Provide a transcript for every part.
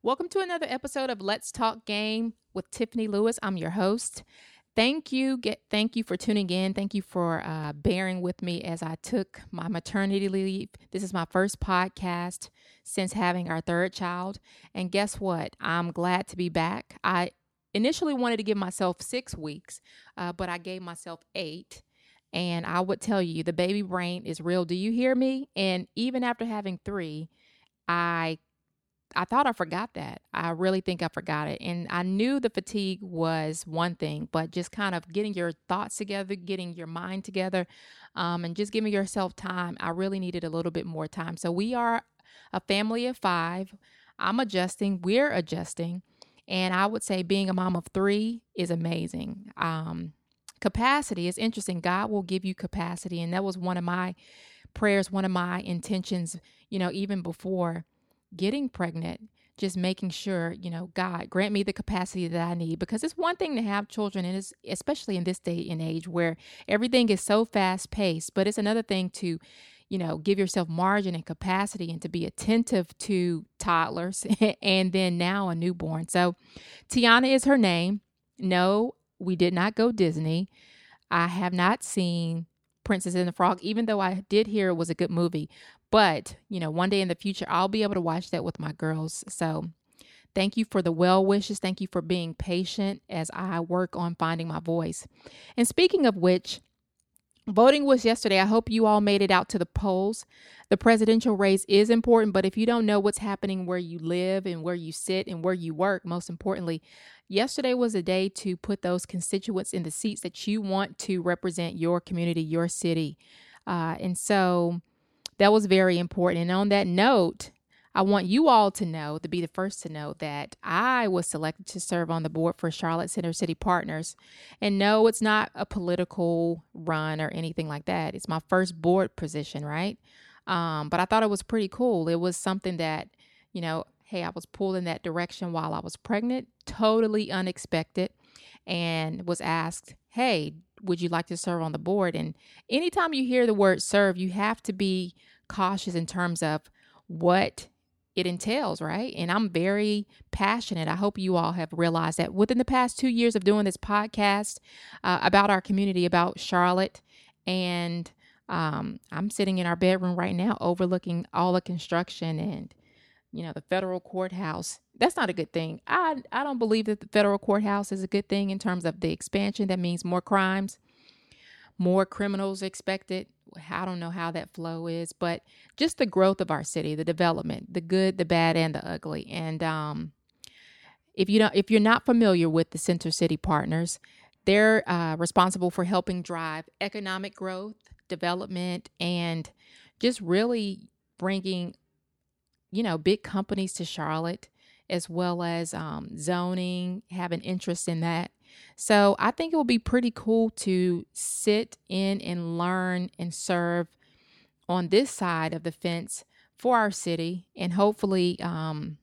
Welcome to another episode of Let's Talk Game with Tiffani Lewis. I'm your host. Thank you, get thank you for tuning in. Thank you for uh, bearing with me as I took my maternity leave. This is my first podcast since having our third child, and guess what? I'm glad to be back. I initially wanted to give myself six weeks, uh, but I gave myself eight. And I would tell you, the baby brain is real. Do you hear me? And even after having three, I I thought I forgot that. I really think I forgot it. And I knew the fatigue was one thing, but just kind of getting your thoughts together, getting your mind together, um, and just giving yourself time. I really needed a little bit more time. So we are a family of five. I'm adjusting, we're adjusting. And I would say being a mom of three is amazing. Um, capacity is interesting. God will give you capacity. And that was one of my prayers, one of my intentions, you know, even before getting pregnant, just making sure, you know, God, grant me the capacity that I need. Because it's one thing to have children, and it's especially in this day and age where everything is so fast paced, but it's another thing to, you know, give yourself margin and capacity and to be attentive to toddlers and then now a newborn. So Tiana is her name. No, we did not go Disney. I have not seen Princess and the Frog, even though I did hear it was a good movie. But, you know, one day in the future, I'll be able to watch that with my girls. So thank you for the well wishes. Thank you for being patient as I work on finding my voice. And speaking of which, Voting was yesterday. I hope you all made it out to the polls. The presidential race is important, but if you don't know what's happening where you live and where you sit and where you work, most importantly, yesterday was a day to put those constituents in the seats that you want to represent your community, your city. Uh, and so that was very important. And on that note, I want you all to know, to be the first to know, that I was selected to serve on the board for Charlotte Center City Partners. And no, it's not a political run or anything like that. It's my first board position, right? Um, but I thought it was pretty cool. It was something that, you know, hey, I was pulled in that direction while I was pregnant, totally unexpected, and was asked, hey, would you like to serve on the board? And anytime you hear the word serve, you have to be cautious in terms of what it entails, right? And I'm very passionate. I hope you all have realized that within the past two years of doing this podcast uh, about our community, about Charlotte, and um, I'm sitting in our bedroom right now overlooking all the construction and you know the federal courthouse that's not a good thing. I i don't believe that the federal courthouse is a good thing in terms of the expansion. That means more crimes more criminals expected. I don't know how that flow is, but just the growth of our city, the development, the good, the bad, and the ugly. And um, if you don't, if you're not familiar with the Center City Partners, they're uh, responsible for helping drive economic growth, development, and just really bringing, you know, big companies to Charlotte, as well as um, zoning, have an interest in that so I think it will be pretty cool to sit in and learn and serve on this side of the fence for our city and hopefully, um,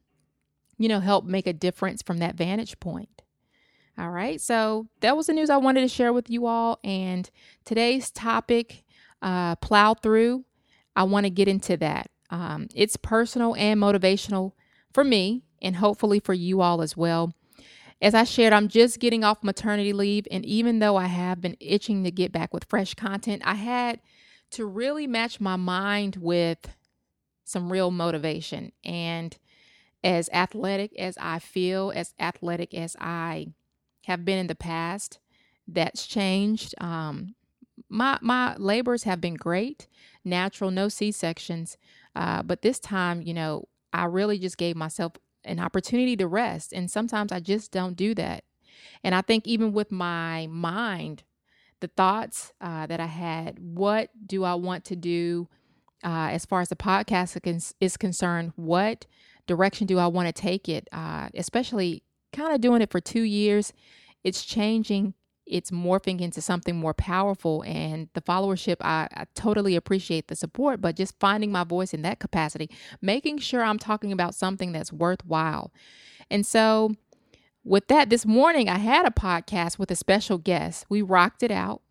you know, help make a difference from that vantage point. All right. So that was the news I wanted to share with you all. And today's topic, uh, plow through, I want to get into that. Um, it's personal and motivational for me and hopefully for you all as well. As I shared, I'm just getting off maternity leave, and even though I have been itching to get back with fresh content, I had to really match my mind with some real motivation. And as athletic as I feel, as athletic as I have been in the past, that's changed. Um, my my labors have been great, natural, no C sections, uh, but this time, you know, I really just gave myself an opportunity to rest. And sometimes I just don't do that. And I think even with my mind, the thoughts uh, that I had, what do I want to do uh, as far as the podcast is concerned? What direction do I want to take it? Uh, especially kind of doing it for two years, it's changing it's morphing into something more powerful and the followership I, I, totally appreciate the support but just finding my voice in that capacity making sure i'm talking about something that's worthwhile. And so with that this morning i had a podcast with a special guest. We rocked it out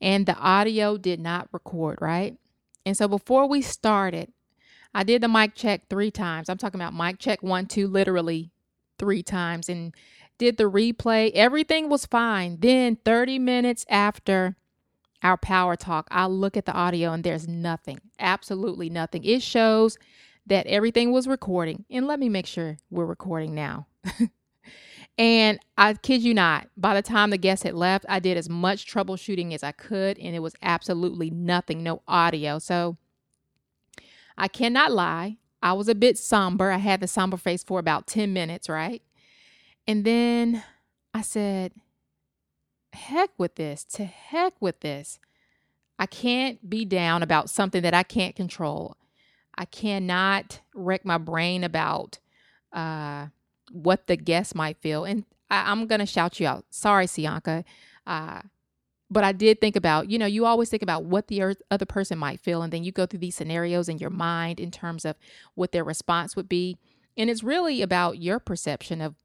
and the audio did not record right? And so before we started I did the mic check three times. I'm talking about mic check one, two, literally three times, and did the replay. Everything was fine. Then 30 minutes after our power talk, I look at the audio and there's nothing, absolutely nothing. It shows that everything was recording. And let me make sure we're recording now. and I kid you not, by the time the guests had left, I did as much troubleshooting as I could, and it was absolutely nothing, no audio. So I cannot lie. I was a bit somber. I had the somber face for about 10 minutes, right? And then I said, heck with this, to heck with this. I can't be down about something that I can't control. I cannot wreck my brain about uh, what the guests might feel. And I, am going to shout you out. Sorry, Sianka. Uh, but I did think about, you know, you always think about what the other person might feel. And then you go through these scenarios in your mind in terms of what their response would be. And it's really about your perception of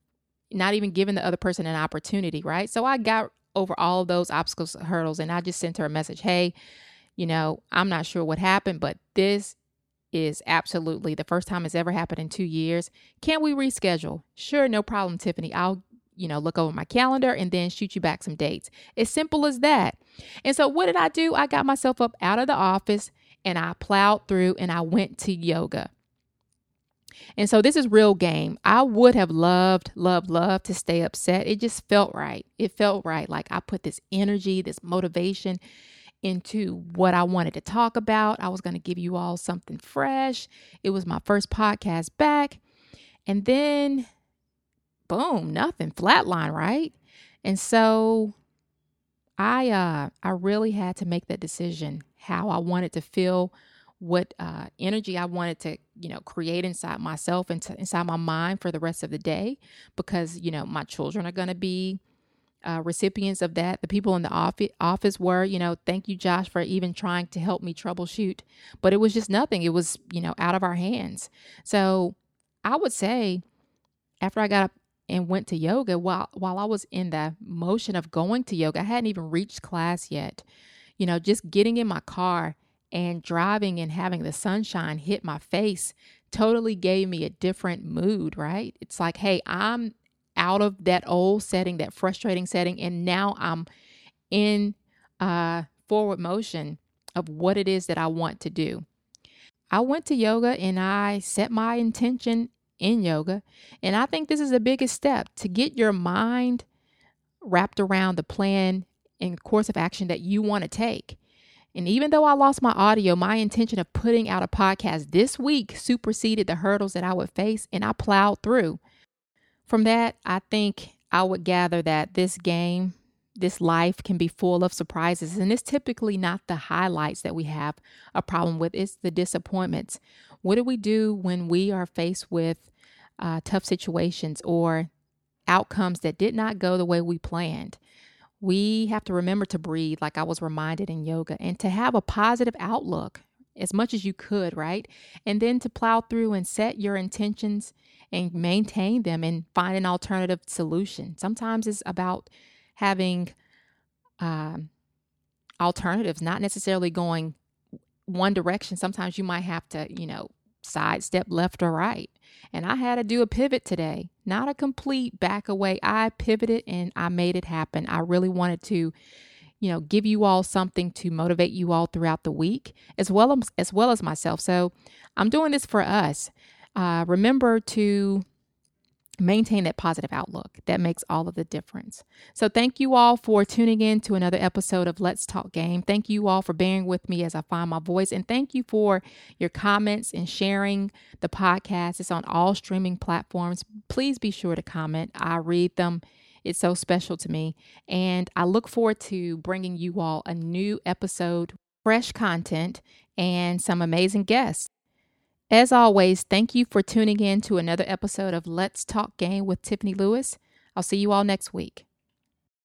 not even giving the other person an opportunity, right? So I got over all those obstacles, hurdles, and I just sent her a message Hey, you know, I'm not sure what happened, but this is absolutely the first time it's ever happened in two years. Can we reschedule? Sure, no problem, Tiffani. I'll, you know, look over my calendar and then shoot you back some dates. As simple as that. And so, what did I do? I got myself up out of the office and I plowed through and I went to yoga. And so this is real game. I would have loved, loved, loved to stay upset. It just felt right. It felt right. Like I put this energy, this motivation into what I wanted to talk about. I was going to give you all something fresh. It was my first podcast back. And then, boom, nothing, flatline, right? And so I uh I really had to make that decision how I wanted to feel what uh, energy I wanted to, you know, create inside myself and to, inside my mind for the rest of the day, because you know my children are going to be uh, recipients of that. The people in the office office were, you know, thank you, Josh, for even trying to help me troubleshoot, but it was just nothing. It was, you know, out of our hands. So I would say, after I got up and went to yoga, while while I was in the motion of going to yoga, I hadn't even reached class yet. You know, just getting in my car and driving and having the sunshine hit my face totally gave me a different mood, right? It's like, hey, I'm out of that old setting, that frustrating setting, and now I'm in uh, forward motion of what it is that I want to do. I went to yoga and I set my intention in yoga. And I think this is the biggest step to get your mind wrapped around the plan and course of action that you want to take. And even though I lost my audio, my intention of putting out a podcast this week superseded the hurdles that I would face, and I plowed through. From that, I think I would gather that this game, this life can be full of surprises, and it's typically not the highlights that we have a problem with, it's the disappointments. What do we do when we are faced with uh, tough situations or outcomes that did not go the way we planned? We have to remember to breathe, like I was reminded in yoga, and to have a positive outlook as much as you could, right? And then to plow through and set your intentions and maintain them and find an alternative solution. Sometimes it's about having um, alternatives, not necessarily going one direction. Sometimes you might have to, you know, sidestep left or right. And I had to do a pivot today, not a complete back away. I pivoted and I made it happen. I really wanted to, you know, give you all something to motivate you all throughout the week, as well as as well as myself. So I'm doing this for us. Uh, remember to maintain that positive outlook. That makes all of the difference. So, thank you all for tuning in to another episode of Let's Talk Game. Thank you all for bearing with me as I find my voice. And thank you for your comments and sharing the podcast. It's on all streaming platforms. Please be sure to comment. I read them. It's so special to me. And I look forward to bringing you all a new episode, fresh content, and some amazing guests. As always, thank you for tuning in to another episode of Let's Talk Game with Tiffani Lewis. I'll see you all next week.